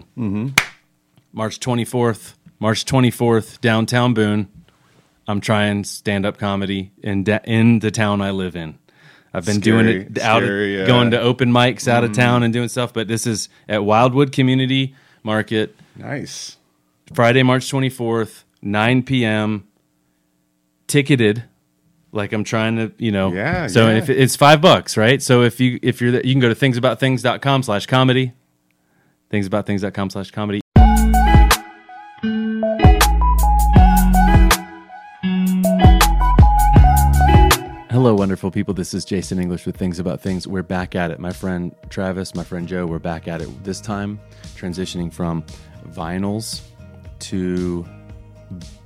Mm-hmm. March 24th, March 24th, downtown Boone. I'm trying stand up comedy in da- in the town I live in. I've been doing it out, scary, uh, going to open mics out of town and doing stuff. But this is at Wildwood Community Market, Nice. Friday, March 24th, 9 p.m. Ticketed. Like I'm trying to, you know. Yeah, So yeah. if it's five bucks, right? So if you if you're you can go to thingsaboutthings.com slash comedy. Thingsaboutthings.com slash comedy. Hello, wonderful people. This is Jason English with Things About Things. We're back at it. My friend Travis, my friend Joe, we're back at it. This time, transitioning from vinyls to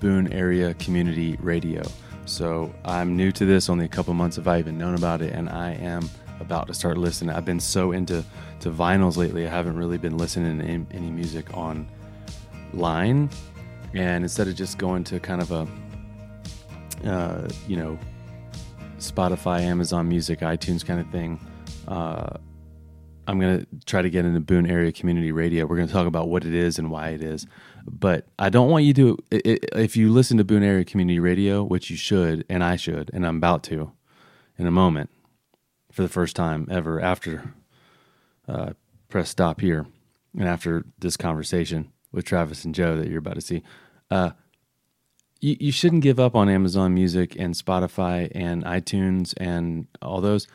Boone area community radio. So I'm new to this, only a couple months have I even known about it, and I am about to start listening. I've been so into to vinyls lately. I haven't really been listening to any, music online, and instead of just going to kind of a uh, you know Spotify, Amazon Music, iTunes kind of thing. Uh, I'm to try to get into Boone area community radio. We're to talk about what it is and why it is. But I don't want you to, if you listen to Boone area community radio, which you should, and I should, and I'm about to in a moment for the first time ever after uh, press stop here and after this conversation with Travis and Joe that you're about to see. Uh, you, you shouldn't give up on Amazon Music and Spotify and iTunes and all those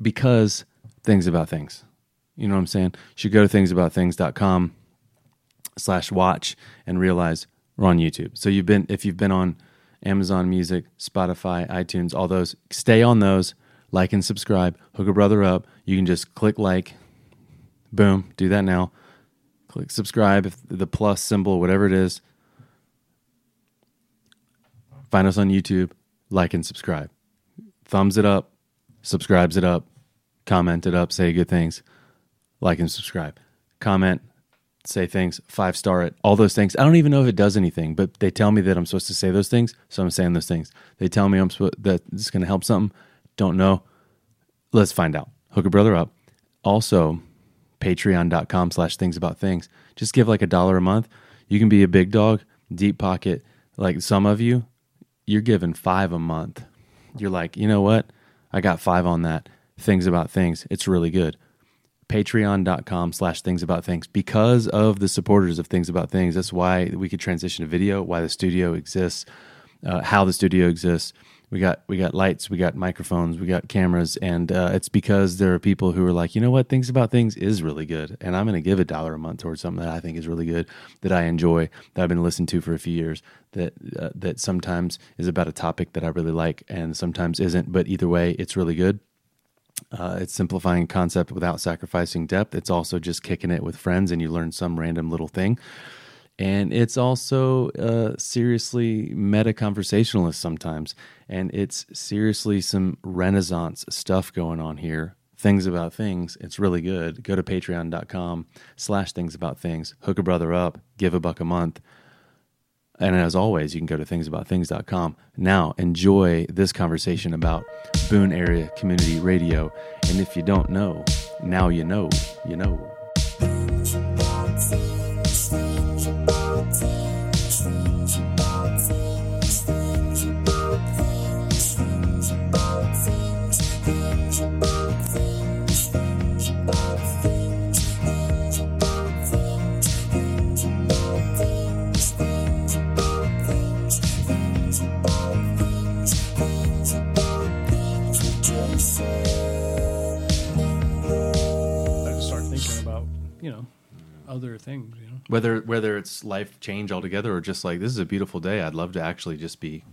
because things about things. You know what I'm saying? You should go to thingsaboutthings.com slash watch and realize we're on YouTube. So you've been if you've been on Amazon Music, Spotify, iTunes, all those, stay on those, like and subscribe, hook a brother up. You can just click like, boom, do that now. Click subscribe, if the plus symbol, whatever it is. Find us on YouTube, like and subscribe. Thumbs it up, subscribes it up, comment it up, say good things, like and subscribe. Comment, say things, five star it, all those things. I don't even know if it does anything, but they tell me that I'm supposed to say those things, so I'm saying those things. They tell me I'm supposed that it's going to help something. Don't know. Let's find out. Hook a brother up. Also, patreon.com slash things about things. Just give like a dollar a month. You can be a big dog, deep pocket. Like some of you, you're giving five a month. You're like, you know what? I got five on that. Things about things. It's really good. Patreon.com slash things about things. Because of the supporters of things about things, that's why we could transition to video, why the studio exists, uh, how the studio exists. We got we got lights, we got microphones, we got cameras, and uh, it's because there are people who are like, you know what, things about things is really good, and I'm going to give a dollar a month towards something that I think is really good, that I enjoy, that I've been listening to for a few years, that uh, that sometimes is about a topic that I really like, and sometimes isn't. But either way, it's really good. Uh, it's simplifying concept without sacrificing depth. It's also just kicking it with friends, and you learn some random little thing. And it's also uh, seriously meta conversationalist sometimes, and it's seriously some Renaissance stuff going on here. Things about things. It's really good. Go to patreon.com slash things about things. Hook a brother up. Give a buck a month. And as always, you can go to thingsaboutthings.com. Now, enjoy this conversation about Boone Area Community Radio. And if you don't know, now you know, you know. Whether whether it's life change altogether or just like this is a beautiful day, I'd love to actually just be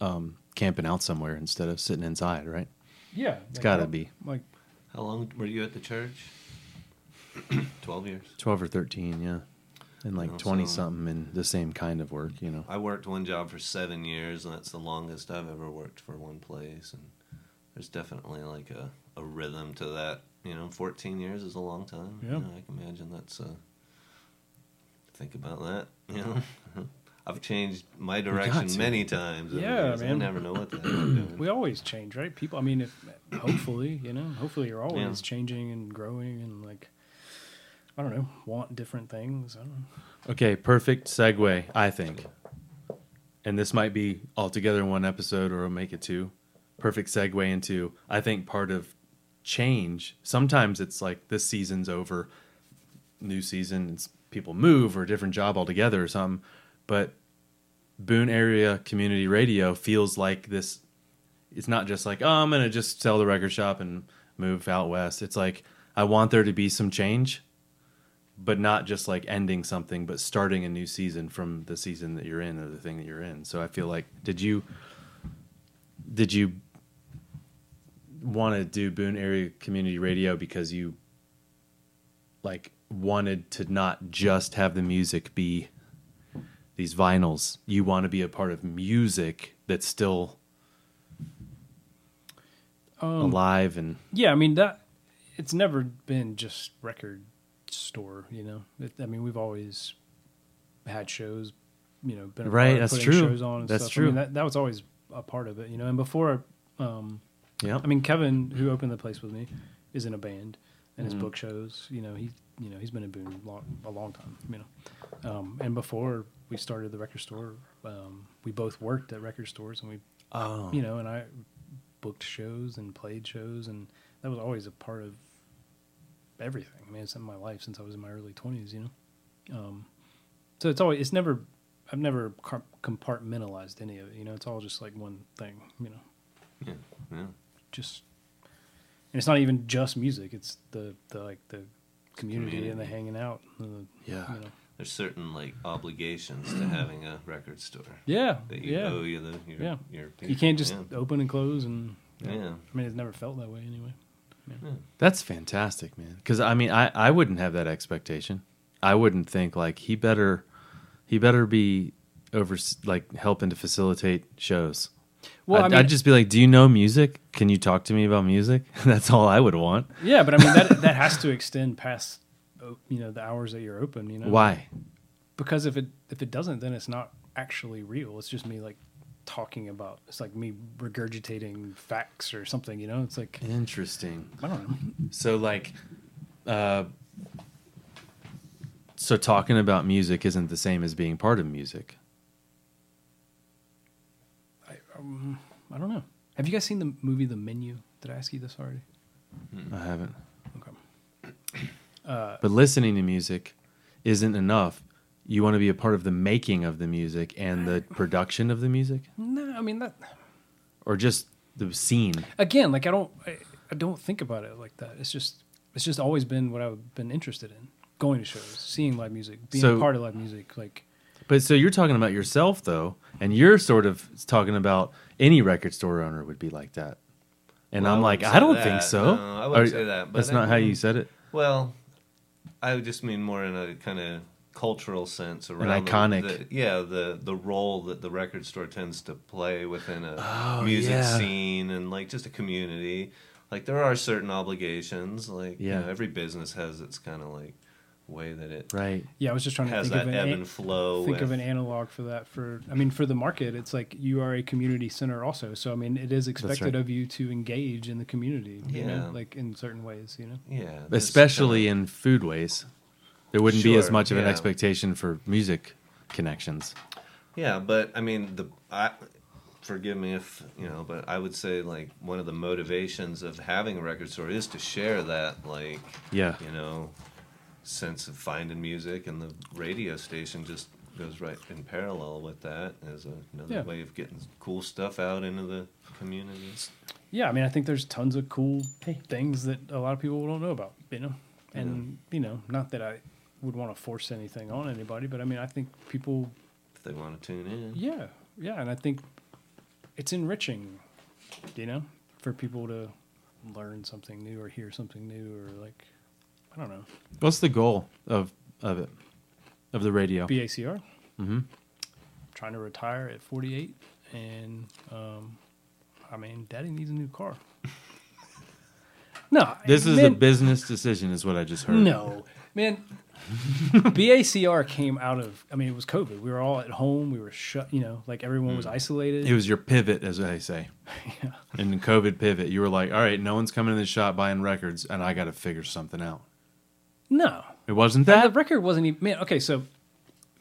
um, camping out somewhere instead of sitting inside, right? Yeah. It's gotta be. Like, How long were you at the church? Twelve years. 12 or 13, yeah. And like Yeah, 20 so- something in the same kind of work, you know. I worked one job for seven years, and that's the longest I've ever worked for one place. And there's definitely like a, a rhythm to that. You know, 14 years is a long time. Yeah. You know, I can imagine that's. Uh, think about that. You uh-huh. know, uh-huh. I've changed my direction many times. Yeah, the years. I man. never know what the hell I'm doing. we always change, right? People, I mean, if hopefully, you know, hopefully you're always Yeah. changing and growing and like, I don't know, want different things. I don't know. Okay, perfect segue, I think. And this might be altogether one episode or we'll make it two. Perfect segue into I think part of change. Sometimes it's like this season's over, new season, it's people move or a different job altogether or something. But Boone area community radio feels like this it's not just like, oh, I'm gonna just sell the record shop and move out west. It's like I want there to be some change but not just like ending something, but starting a new season from the season that you're in or the thing that you're in. So I feel like did you did you want to do Boone area community radio because you like wanted to not just have the music be these vinyls. You want to be a part of music that's still alive and Yeah, I mean that it's never been just record store, you know. It, I mean, we've always had shows, you know, been a Right, that's true. Shows on and That's stuff. I true. mean, that that was always a part of it, you know. And before, um, yeah. I mean, Kevin, who opened the place with me, is in a band and Mm-hmm. his book shows. You know, he you know he's been in Boone long, a long time. You know, um, and before we started the record store, um, we both worked at record stores, and we oh. you know, and I booked shows and played shows, and that was always a part of everything. I mean, it's in my life since I was in my early twenties, you know. Um, so it's always it's never I've never compartmentalized any of it. You know, it's all just like one thing. You know, Yeah, yeah. just and it's not even just music. It's the the like the community, community. and the hanging out. And the, Yeah. you know. There's certain like obligations to having a record store Yeah, that you yeah. owe you the your, Yeah. your You can't just yeah. open and close and. Yeah. I mean, it's never felt that way anyway. Yeah. That's fantastic, man. Because I mean, I I wouldn't have that expectation. I wouldn't think like he better he better be over like helping to facilitate shows. Well, I'd, I mean, I'd just be like, "Do you know music? Can you talk to me about music?" That's all I would want. Yeah, but I mean that that has to extend past uh, you know the hours that you're open. You know Why? Because if it if it doesn't, then it's not actually real. It's just me like talking about. It's like me regurgitating facts or something. You know, it's like Interesting. I don't know. So like, uh, so talking about music isn't the same as being part of music. I, um, I don't know. Have you guys seen the movie The Menu? Did I ask you this already? I haven't. Okay. Uh, But listening to music isn't enough. You want to be a part of the making of the music and the production of the music, no, I mean that or just the scene. again. Like I don't I, I don't think about it like that. It's just it's just always been what I've been interested in. Going to shows, seeing live music, being So- a part of live music. Like But so you're talking about yourself though, and you're sort of talking about any record store owner would be like that. And Well, I'm like, I don't that. think so. No, I wouldn't Or- say that, but That's not how you said it. Well, I would just mean more in a kind of cultural sense around the- iconic- the, yeah the the role that the record store tends to play within a Oh, music yeah. scene and like just a community like there are certain obligations like you Yeah. know, every business has its kind of like way that it Right. yeah, I was just trying to think that of an ebb and flow think of an analog for that for i mean for the market it's like you are a community center also so i mean it is expected right. of you to engage in the community you know like in certain ways you know yeah Especially kinda- in food ways. There wouldn't be as much of an expectation for music connections. Yeah, but I mean the I forgive me if you know, but I would say like one of the motivations of having a record store is to share that like Yeah. you know sense of finding music and the radio station just goes right in parallel with that as a, another Yeah. way of getting cool stuff out into the communities. yeah i mean i think there's tons of cool things that a lot of people don't know about you know and you know not that i would want to force anything on anybody but i mean i think people If they want to tune in. yeah yeah and i think it's enriching you know for people to learn something new or hear something new or like i don't know What's the goal of of it? Of the radio? BACR. hmm Trying to retire at 48, and um, I mean, Daddy needs a new car. no, This is man, a business decision, is what I just heard. no man. BACR came out of. I mean, it was COVID. We were all at home. We were shut. You know, like everyone was isolated. It was your pivot, as I say. yeah. In the COVID pivot, you were like, all right, no one's coming in the shop buying records, and I got to figure something out. No, It wasn't And the record wasn't even man. Okay, so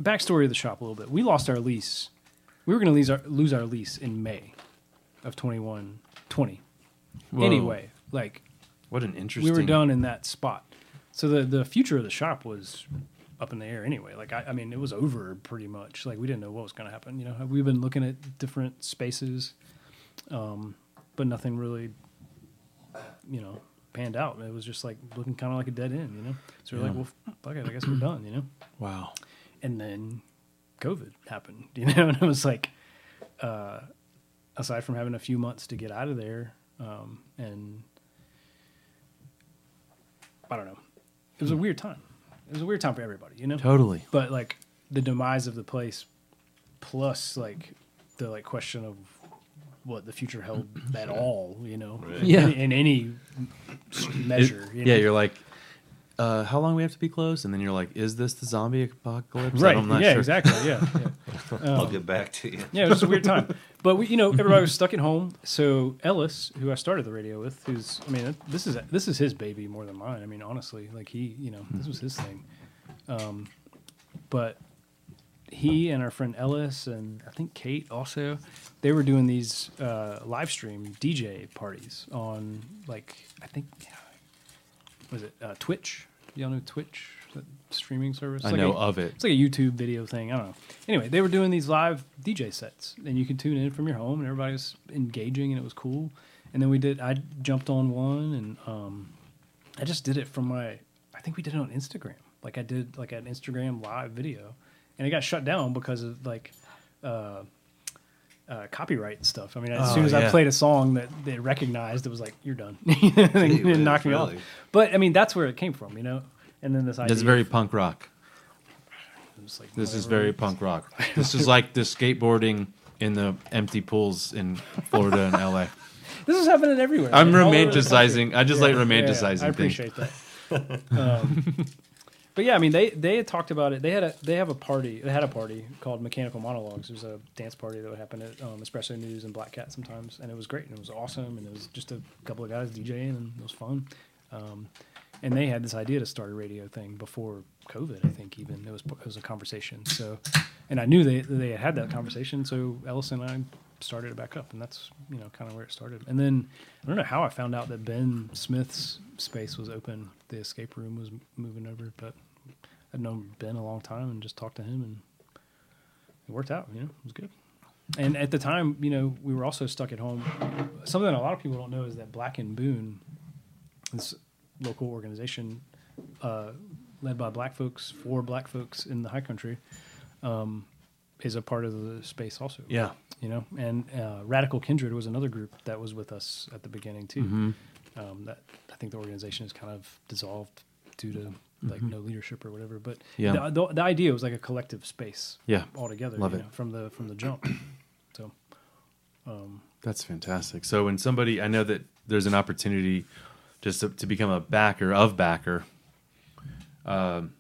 backstory of the shop a little bit. We lost our lease. We were going to lose our lose our lease in May of 21 20. Whoa. Anyway, like What an interesting. we were done in that spot. So the the future of the shop was up in the air anyway. Like I, I mean, it was over pretty much. Like we didn't know what was going to happen. You know, we've been looking at different spaces, um, but nothing really, you know, panned out. It was just like looking kind of like a dead end. You know, so we're like, well, fuck it, I guess we're done. You know, Wow. and then COVID happened. You know, and it was like, uh, aside from having a few months to get out of there, um, and I don't know, it was a weird time. It was a weird time for everybody, you know. Totally. But like the demise of the place, plus like the like question of what the future held at all, you know, Right. in- Yeah. in, any measure. you know? Yeah, you're like, uh, how long we have to be closed? And then you're like, is this the zombie apocalypse? right. I'm not yeah, sure. exactly. Yeah, yeah. I'll get back to you. Yeah, it was a weird time. But we, you know, everybody was stuck at home. So Ellis, who I started the radio with, who's, I mean, this is this is his baby more than mine. I mean, honestly, like he, you know, this was his thing. Um, but he and our friend Ellis and I think Kate also, they were doing these uh, live stream DJ parties on like I think was it uh, Twitch? Y'all know Twitch, that streaming service? I Like know a- of it. it's like a YouTube video thing. I don't know. Anyway, they were doing these live DJ sets, and you could tune in from your home, and everybody was engaging, and it was cool. And then we did. I jumped on one, and um, I just did it from my. I think we did it on Instagram. Like I did like an Instagram live video, and it got shut down because of like. Uh, uh, copyright stuff. I mean, as Oh, soon as I played a song that they recognized, it was like, "You're done." it whiz, knocked me off. But I mean, that's where it came from, you know. And then this idea. This is very punk rock. like, This is very punk rock. This is like the skateboarding in the empty pools in Florida and LA. This is happening everywhere. I'm man, all over the romanticizing. I just like country. Yeah, romanticizing I things. appreciate that. um, but yeah, I mean, they they had talked about it. They had a they have a party. They had a party called Mechanical Monologues. It was a dance party that would happen at um, Espresso News and Black Cat sometimes, and it was great. And it was awesome. And it was just a couple of guys DJing, and it was fun. Um, and they had this idea to start a radio thing before COVID. I think even it was it was a conversation. So, and I knew they they had had that conversation. So Ellison and I started it back up, and that's you know kind of where it started. And then I don't know how I found out that Ben Smith's space was open. The escape room was moving over, but I'd known Ben a long time and just talked to him, and it worked out. You know, it was good. And at the time, you know, we were also stuck at home. Something that a lot of people don't know is that Black and Boone, this local organization uh, led by black folks for black folks in the high country, um, is a part of the space also. Yeah. You know, and uh, Radical Kindred was another group that was with us at the beginning too. Mhm. Um, that I think the organization is kind of dissolved due to like no leadership or whatever. But Mm-hmm. Yeah. the, the, the idea was like a collective space Yeah. altogether. Love you it. know, from the from the jump. So, um, That's fantastic. So when somebody, I know that there's an opportunity just to, to become a backer of backer, um,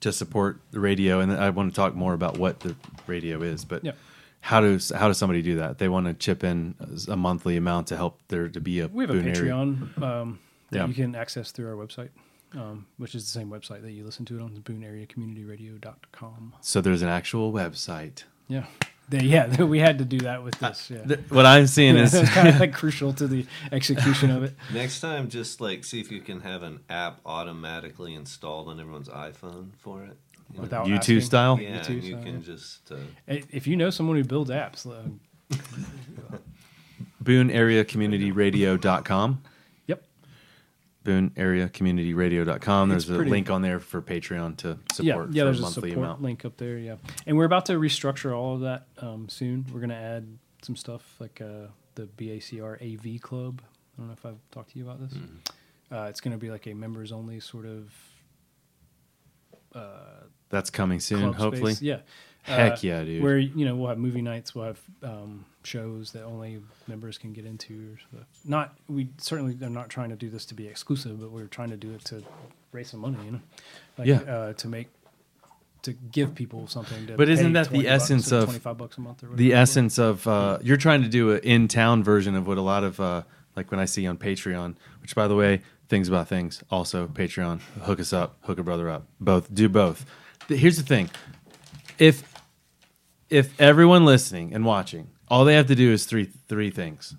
to support the radio, and I want to talk more about what the radio is. But Yeah. how does how does somebody do that? They want to chip in a monthly amount to help there to be a we have a Patreon um, that Yeah. you can access through our website, um, which is the same website that you listen to it on, booneareacommunityradio.com. So there's an actual website. Yeah. They, yeah, we had to do that with this. Yeah. Th- what I'm seeing it's is kind of like crucial to the execution of it. Next time, just like see if you can have an app automatically installed on everyone's iPhone for it. You know? Without YouTube asking. style? yeah, YouTube you style, can yeah. just uh, If you know someone who builds apps, uh, BooneAreaCommunityRadio.com. yep. BooneAreaCommunityRadio.com. There's It's a pretty- link on there for Patreon to support yeah, for yeah. There's a monthly support amount. link up there. Yeah, and we're about to restructure all of that um, soon. We're gonna add some stuff like uh, the BACR AV Club. I don't know if I've talked to you about this. Uh, it's gonna be like a members only sort of uh, That's coming soon, club hopefully. space. Yeah. Heck Uh, yeah, dude. Where you know we'll have movie nights, we'll have um, shows that only members can get into. Not we certainly are not trying to do this to be exclusive, but we're trying to do it to raise some money. You know, like, Yeah. uh, to make to give people something. To But isn't that the essence of twenty five bucks a month or whatever? the essence of uh, you're trying to do an in-town version of what a lot of uh, like when I see on Patreon, which by the way, things about things. Also, Patreon. Hook us up. Hook a brother up. Both. Do both. Here's the thing. If if everyone listening and watching, all they have to do is three three things.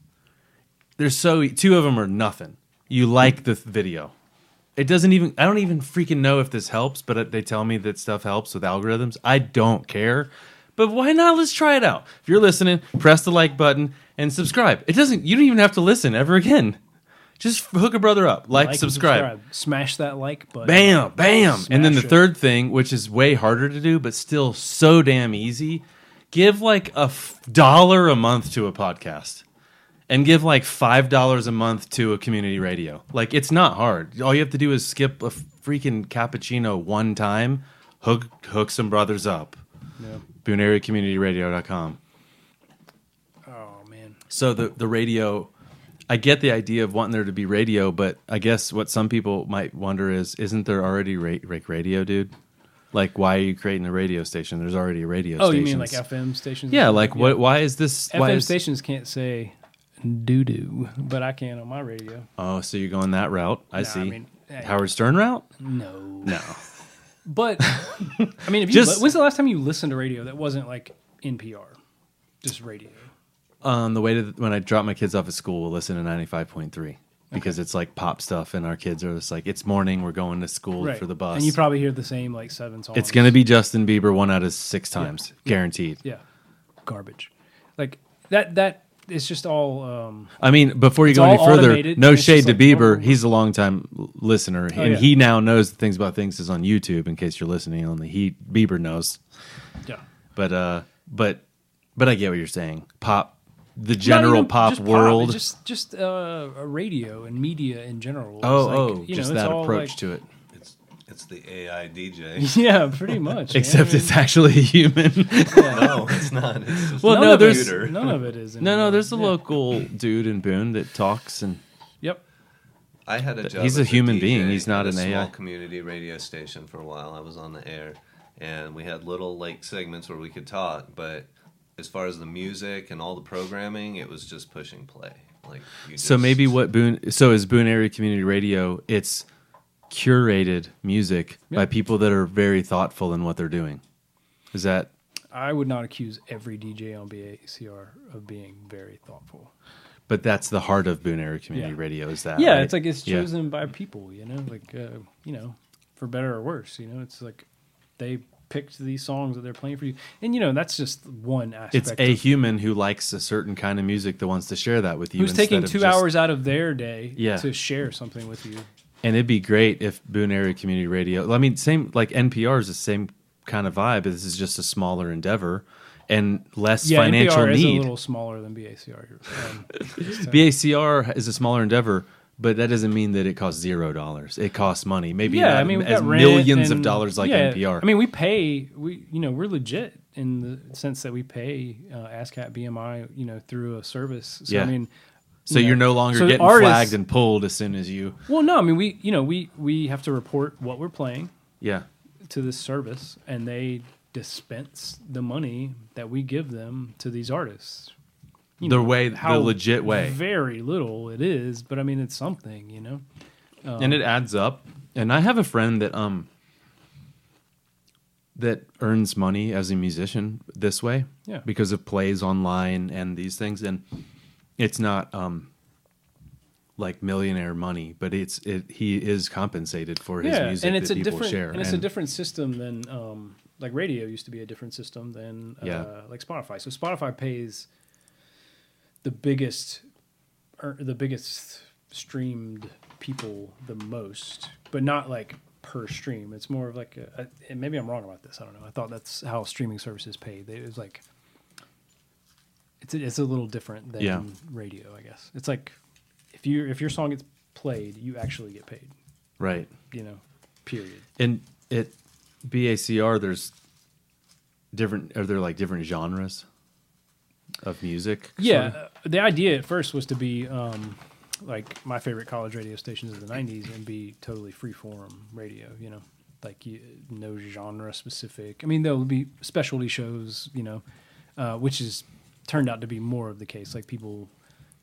There's so two of them are nothing. You like the video. It doesn't even. I don't even freaking know if this helps, but uh, they tell me that stuff helps with algorithms. I don't care. But why not? Let's try it out. If you're listening, press the like button and subscribe. It doesn't. You don't even have to listen ever again. Just hook a brother up, like, and subscribe. Smash that like button. Bam, bam. and then the it. third thing, which is way harder to do, but still so damn easy, give like a f- dollar a month to a podcast. And give like five dollars a month to a community radio. Like it's not hard. All you have to do is skip a freaking cappuccino one time, hook hook some brothers up. Yeah. BooneAreaCommunityRadio.com. Oh man. So the the radio, I get the idea of wanting there to be radio, but I guess what some people might wonder is, isn't there already ra- radio, dude? Like, why are you creating a radio station? There's already a radio. Oh, you mean like FM stations? Yeah, like what? Why is this? why FM is, stations can't say doo doo, but I can on my radio. Oh, so you're going that route? I Nah, I see. mean. Howard Stern route? No. No. But I mean, if you Just- when's the last time you listened to radio that wasn't like NPR, just radio? On the way to the, when I drop my kids off at school, we'll listen to ninety five point three because it's like pop stuff, and our kids are just like, it's morning, we're going to school Right for the bus. and you probably hear the same like seven songs. it's gonna be Justin Bieber one out of six times, guaranteed. yeah, garbage. Like that. That it's just all. um I mean, before you go any further, no shade to like, Bieber. oh. He's a long time listener, and yeah. he now knows the things about things is on YouTube. In case you're listening, only he Bieber knows. Yeah. But uh, but but I get what you're saying. Pop, the general even pop just world. just just uh, a radio and media in general. oh, like, oh, you know, just it's that approach like- to it. It's it's the AI DJ. Yeah, pretty much. man. Except I mean, it's actually a human. no, it's not. It's just Well, a no, there's- computer. none of it is. no, no, there's a Yeah. local dude in Boone that talks and Yep. I had a job. He's a as human DJ being, he's not an a small AI. community radio station for a while. I was on the air, and we had little like segments where we could talk. But as far as the music and all the programming, it was just pushing play. Like you So just- maybe what Boone so is Boone Area Community Radio, it's curated music by people that are very thoughtful in what they're doing. Is that I would not accuse every DJ on BACR of being very thoughtful. but that's the heart of Boone Area Community Yeah. Radio is that yeah, right? it's like it's Yeah. chosen by people, you know, like uh, you know, for better or worse, you know, it's like they picked these songs that they're playing for you, and you know that's just one aspect. It's a human who likes a certain kind of music that wants to share that with you. who's taking two just- hours out of their day Yeah. to share something with you. And it'd be great if Boone Area Community Radio. I mean, same like NPR is the same kind of vibe. This is just a smaller endeavor and less Yeah, financial NPR is a little smaller than BACR. Um, uh, BACR is a smaller endeavor, but that doesn't mean that it costs zero dollars. It costs money. Maybe yeah, I mean, as millions of dollars like yeah, NPR. I mean, we pay. We you know we're legit in the sense that we pay uh, ASCAP BMI you know through a service. So Yeah. I mean, so you you're no longer so getting artists- flagged and pulled as soon as you. well, no, I mean we you know we we have to report what we're playing Yeah, to this service, and they dispense the money that we give them to these artists. You the know, way, the legit way, Very little it is, but I mean it's something, you know. Um, and it adds up. And I have a friend that um that earns money as a musician this way. Yeah. because of plays online and these things, and it's not um like millionaire money, but it's it. He is compensated for his yeah, music and it's that a people different share, and it's a different system than um, like radio used to be a different system than uh, Yeah. like Spotify. So Spotify pays the biggest er, the biggest streamed people the most, but not like per stream. It's more of like a, a, and maybe I'm wrong about this. I don't know. I thought that's how streaming services pay. They, it was like it's a, it's a little different than Yeah. radio, I guess. It's like if you if your song gets played, you actually get paid. right. You know, period. And it BACR, there's different. Are there like different genres of music? Yeah, sort of? uh, the idea at first was to be um, like my favorite college radio stations of the '90s and be totally freeform radio. You know, like you, no genre specific. I mean, there will be specialty shows. You know, uh, which is turned out to be more of the case. Like people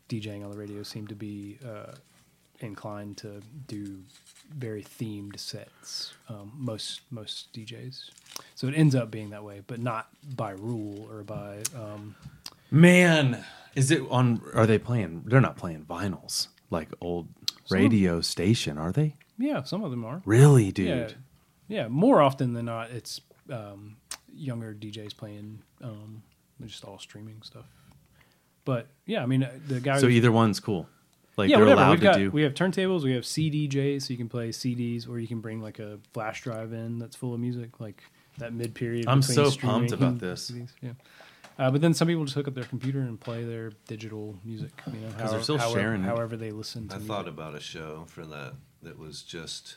DJing on the radio seem to be uh, inclined to do very themed sets. Um, most most DJs, so it ends up being that way, but not by rule or by. Um, Man, is it on? Are they playing? They're not playing vinyls like old radio station, are they? yeah, some of them are. Really, dude? Yeah, yeah. More often than not, it's um, younger DJs playing um, just all streaming stuff. But yeah, I mean, uh, the guy. So either one's cool. Like yeah, they're whatever. allowed We've to got do. we have turntables, we have CDJs, so you can play CDs, or you can bring like a flash drive in that's full of music, like that mid period. I'm so pumped about this. CDs, Yeah. Uh, but then some people just hook up their computer and play their digital music. You know, know, 'Cause they're still however, sharing however they listen to. I music. thought about a show for that that was just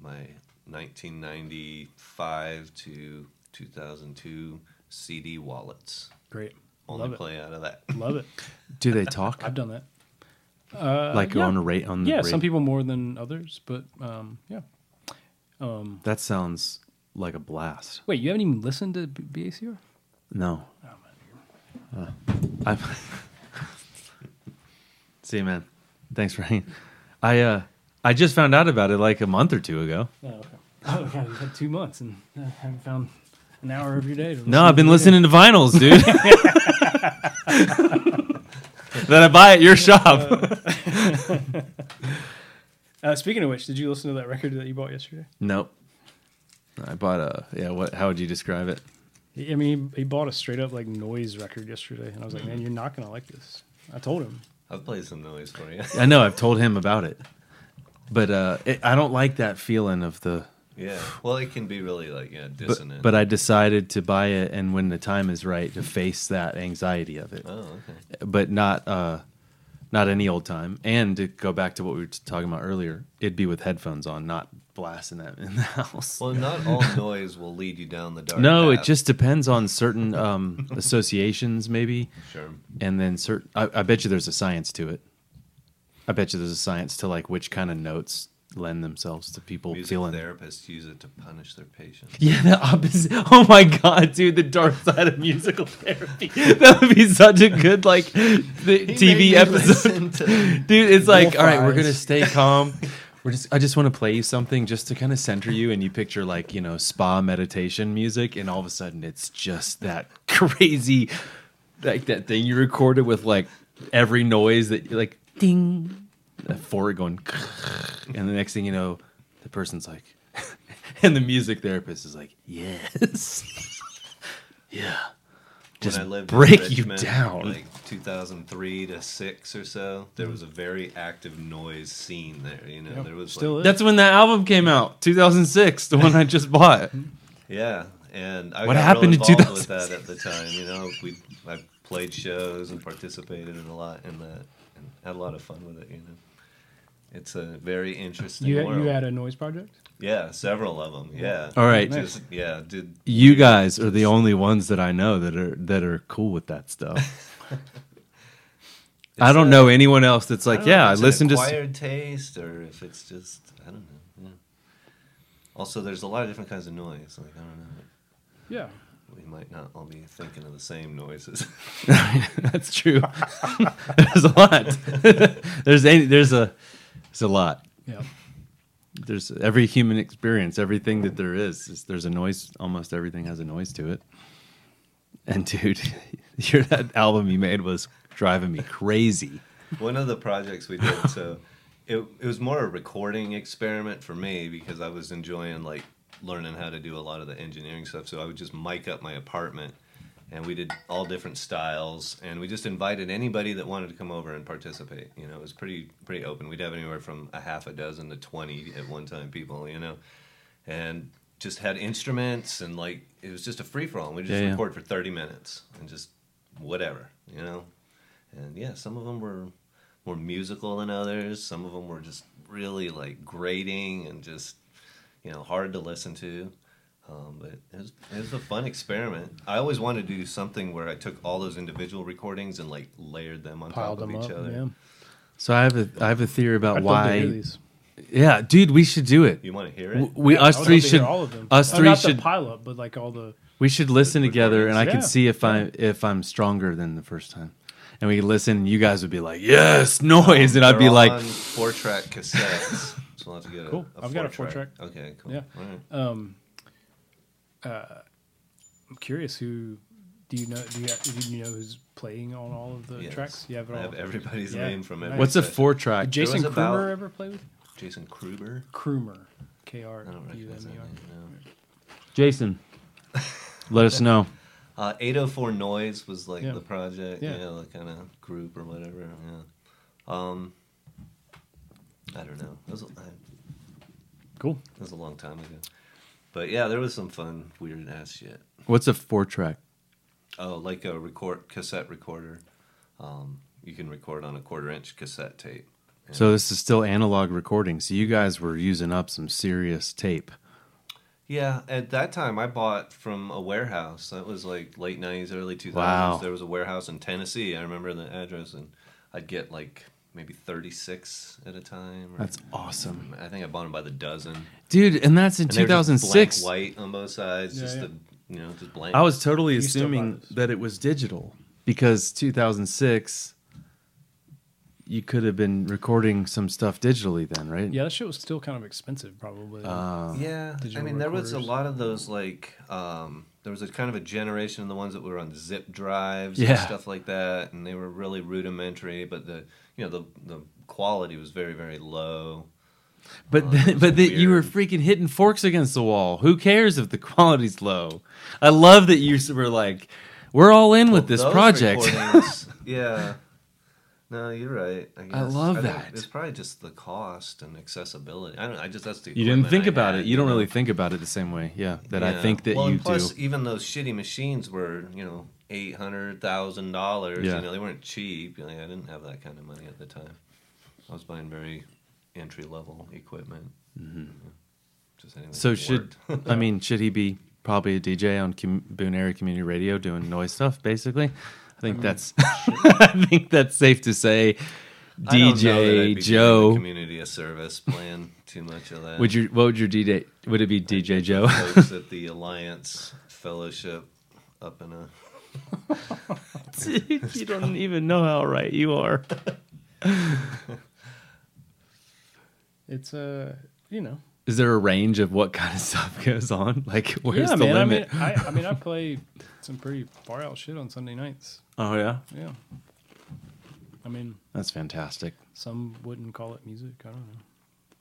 my 1995 to 2002 CD wallets. Great, Only love it, play out of that. love it. do they talk I've done that. Uh, like yeah. on a rate on the Yeah, rate? some people more than others, but um, yeah. Um, That sounds like a blast. wait, you haven't even listened to B- BACR? No, man. I'm. See, man. Thanks for hanging. I uh, I just found out about it like a month or two ago. Oh, okay. Oh, yeah, you've had two months and uh, haven't found an hour of your day. To No, I've been to it. listening to vinyls, dude. that I buy at your shop. Uh, speaking of which, did you listen to that record that you bought yesterday? nope. I bought a yeah. What? How would you describe it? He, I mean, he, he bought a straight up like noise record yesterday, and I was like, man, you're not gonna like this. I told him. I've played some noise for you. I know I've told him about it, but uh, it, I don't like that feeling of the. yeah. Well, it can be really like yeah But, dissonant. but I decided to buy it, and when the time is right, to face that anxiety of it. oh, okay. but not uh not any old time and to go back to what we were talking about earlier it'd be with headphones on not blasting that in the house Well, not all noise will lead you down the dark. no it just depends on certain um associations maybe sure. and then certain I, I bet you there's a science to it i bet you there's a science to like which kind of notes lend themselves to people Music feeling therapists use it to punish their patients. yeah, the opposite. Oh my god, dude, the dark side of musical therapy. That would be such a good like the TV episode. Dude, it's like, all right, we're gonna stay calm. We're just I just want to play you something just to kind of center you and you picture like, you know, spa meditation music and all of a sudden it's just that crazy like that thing you recorded with like every noise that like ding that forward going and the next thing you know, the person's like and the music therapist is like, Yes. yeah. Just when I lived in break you down. like 2003 to six or so. There was a very active noise scene there. You know, Yep, there was still like. That's when that album came out, 2006, the one I just bought. yeah. And I What got happened in real involved with 2006? that at the time. You know, we I played shows and participated in a lot in that, and had a lot of fun with it. You know, it's a very interesting You world. you had a noise project. Yeah, several of them. Yeah. All right. Just yeah, did You guys are the only ones that I know that are that are cool with that stuff. I don't a- know anyone else that's like, don't yeah, I listen to. s- acquired taste or if it's just I don't know. Yeah. Also, there's a lot of different kinds of noise. Like I don't know. Yeah. We might not all be thinking of the same noises. That's true. there's a lot. there's any, there's a there's a lot. Yeah. There's every human experience, everything that there is, is there's a noise. Almost everything has a noise to it. And dude, your that album you made was driving me crazy. One of the projects we did, so it it was more a recording experiment for me because I was enjoying like learning how to do a lot of the engineering stuff. So I would just mic up my apartment, and we did all different styles, and we just invited anybody that wanted to come over and participate. You know, it was pretty pretty open. We'd have anywhere from a half a dozen to twenty at one time people. You know, and just had instruments and like it was just a free for all. We just Yeah, yeah. record for thirty minutes and just whatever. You know, and yeah, some of them were more musical than others. Some of them were just really like grating and just you know hard to listen to. Um, but it was, it was a fun experiment. I always wanted to do something where I took all those individual recordings and like layered them on Piled top of them each up. other. Yeah. So I have a I have a theory about I'd love to hear why. these. Yeah, dude, we should do it. You want to hear it? We Yeah, us I three love to hear should all of them. us Uh, three not should the pilot, but like all the. we should listen together, and I can see if I Yeah. if I'm stronger than the first time. and we could listen. And you guys would be like, "Yes, noise," and I'd be like, on four track cassettes. so we'll have to get a, Cool. a I've got a four-track. Okay, cool. Yeah. All right. Um, uh, I'm curious who do you know? Do you, do you know who's playing on all of the Yes. tracks? You have it I have everybody's Yeah. name from Nice. every "What's a four track?" Did Jason was Krumer ever play with? Jason Kruber? Krumer, K R I don't U recognize M that E R. name. No. Jason, let us know. Uh, 804 Noise was like Yeah. the project, Yeah. yeah, the kind of group or whatever. Yeah. Um, I don't know. It was, a- I- Cool. it was a long time ago. But yeah, there was some fun, weird ass shit. What's a four track? Oh, like a record cassette recorder. Um, you can record on a quarter inch cassette tape. So this is still analog recording. So you guys were using up some serious tape. Yeah, at that time I bought from a warehouse. That was like late nineties, early two thousands. Wow. There was a warehouse in Tennessee. I remember the address, and I'd get like maybe thirty six at a time. or- That's awesome, I think I bought them by the dozen. dude. And that's in And they were just 2006. white on both sides, Yeah, just yeah. the you know just blank. I was totally You assuming that it was digital because 2006, you could have been recording some stuff digitally then, right? Yeah, that shit was still kind of expensive, probably. Uh, Yeah, I digital mean there was a lot of those like um, there was a kind of a generation of the ones that were on zip drives Yeah. and stuff like that, and they were really rudimentary. But the you know the the quality was very very low. But oh, then, but you were freaking hitting forks against the wall. Who cares if the quality's low? I love that you were like, "We're all in with this project." yeah. No, you're right. I, guess. love think that. It's probably just the cost and accessibility. I don't. I just that's the. you didn't think I about had, it. You don't know? really think about it the same way. Yeah, that I think that well, you plus, do. even those shitty machines were, you know, eight hundred thousand dollars. Yeah. You know, they weren't cheap. Like, I didn't have that kind of money at the time. I was buying very entry level equipment. Just anything Mm-hmm. So should. I mean should he be probably a DJ on Com- Boone Area Community Radio doing noise stuff? Basically, I think that's I think that's safe to say. I don't know that I'd DJ be giving the Joe, community a service plan too much of that. would you? What would your DJ? Would it be DJ Joe? folks at the Alliance Fellowship up in a Dude, you don't even know how right you are. it's uh, you know. Is there a range of what kind of stuff goes on? Like, where's yeah, the man. limit? I mean, I, I mean, I play some pretty far out shit on Sunday nights. oh yeah, Yeah. I mean, that's fantastic. some wouldn't call it music. I don't know.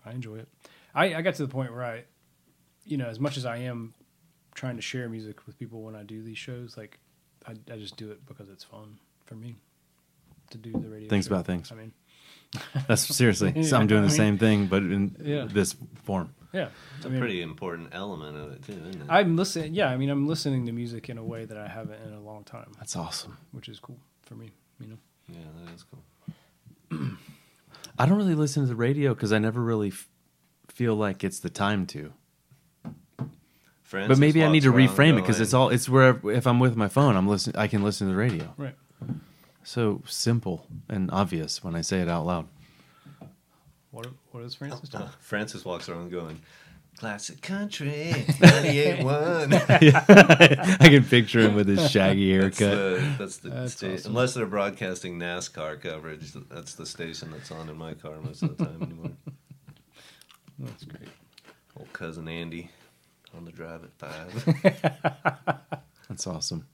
I enjoy it. I, I got to the point where I, you know, as much as I am trying to share music with people when I do these shows, like I, I just do it because it's fun for me to do the radio. Things show. about things. I mean, That's seriously. so I'm doing the I mean- same thing, but in Yeah. this form. yeah. it's I a mean, pretty important element of it too, isn't it? I'm listening. Yeah, I mean, I'm listening to music in a way that I haven't in a long time, That's awesome. which is cool for me. You know. yeah, that is cool. I don't really listen to the radio because I never really f- feel like it's the time to. Francis But maybe I need to reframe it because it's all. It's where if I'm with my phone, I'm listening. I can listen to the radio. Right. So simple and obvious when I say it out loud. What What is Francis doing? Uh, Francis walks around going, "Classic country, 98.1." I can picture him with his shaggy That's haircut. the, that's the That's sta- awesome. unless they're broadcasting NASCAR coverage. That's the station that's on in my car most of the time anymore. That's great. Old cousin Andy on the drive at five. That's awesome.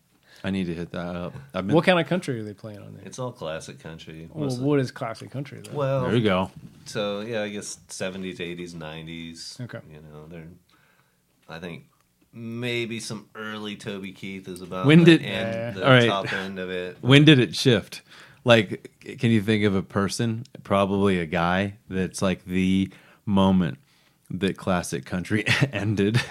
I need to hit that up. I've been, What kind of country are they playing on there? it's all classic country. Well, Most of- what is classic country though? well, there you go. so yeah, I guess seventies, eighties, nineties. Okay. You know, they're. I think maybe some early Toby Keith is about When the did- end, Yeah. the All right. top end of it. When did it shift? Like, can you think of a person, probably a guy, that's like the moment that classic country ended?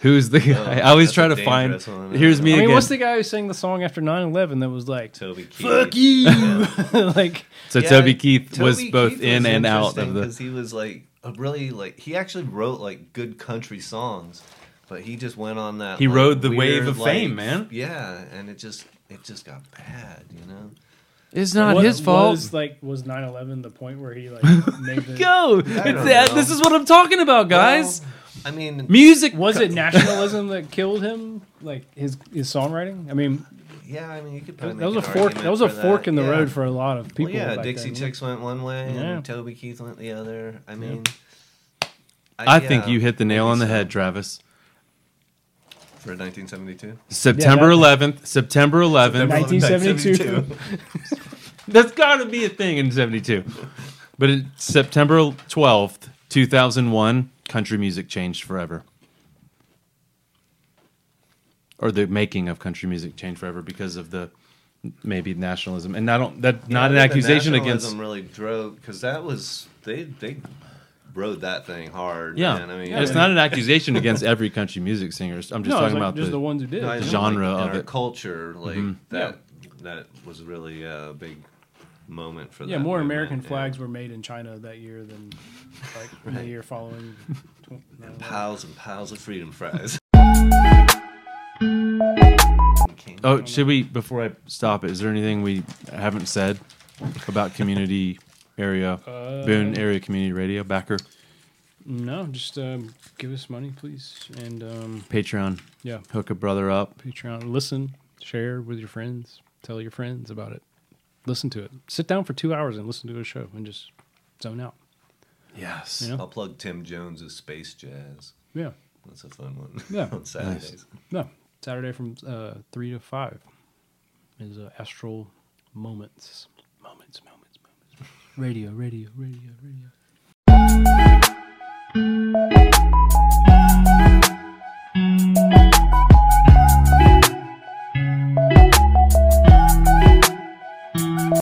Who's the guy? Oh, I always try to find. one. Here's me I mean, again. what's the guy who sang the song after 9-11 that was like, Toby Keith. "Fuck you"? like, so Yeah, Toby Keith was both Keith in was and out of the. because he was like a really like he actually wrote like good country songs, but he just went on that. He like, rode the wave of like, fame, man. Yeah, and it just it just got bad, you know. It's not what his fault. Was like, was 9-11 the point where he like made the? Go. It's that, this is what I'm talking about, guys. Well, I mean, Music. Was it nationalism that killed him? Like his his songwriting? I mean, Yeah, I mean, you could probably That was a make an fork. That was a for fork in the yeah. road for a lot of people. Well, yeah, back Dixie then. Chicks went one way, Yeah. and Toby Keith went the other. I mean, I think yeah, you hit the nail on the so. head, Travis. for 1972. September that- 11th. September 11th. 1972. That's got to be a thing in 72. But it's September 12th, 2001, country music changed forever. Or the making of country music changed forever because of the maybe nationalism. And I don't that not an Yeah, but the accusation against nationalism really drove because that was they they rode that thing hard. Yeah. man. I mean, it's not an accusation against every country music singer. I'm just No, talking like about just the, the, ones who did. No, I know, genre like, in of it. culture, like Mhm. that. That was really a big moment for the yeah, that more movement, American yeah. flags were made in China that year than like the year following. tw- no, no. Piles and piles of freedom fries. Oh, should we before I stop? Is there anything we haven't said about community area Uh, Boone area community radio backer No, just um, give us money, please, and um, Patreon yeah, hook a brother up? Patreon. Listen, share with your friends, tell your friends about it. Listen to it. Sit down for two hours and listen to a show and just zone out. Yes. Yeah. I'll plug Tim Jones's Space Jazz. Yeah, That's a fun one. Yeah. on Saturdays. no. Saturday from uh, three to five is uh, Astral Moments. Moments, moments, moments. Radio, radio, radio, radio.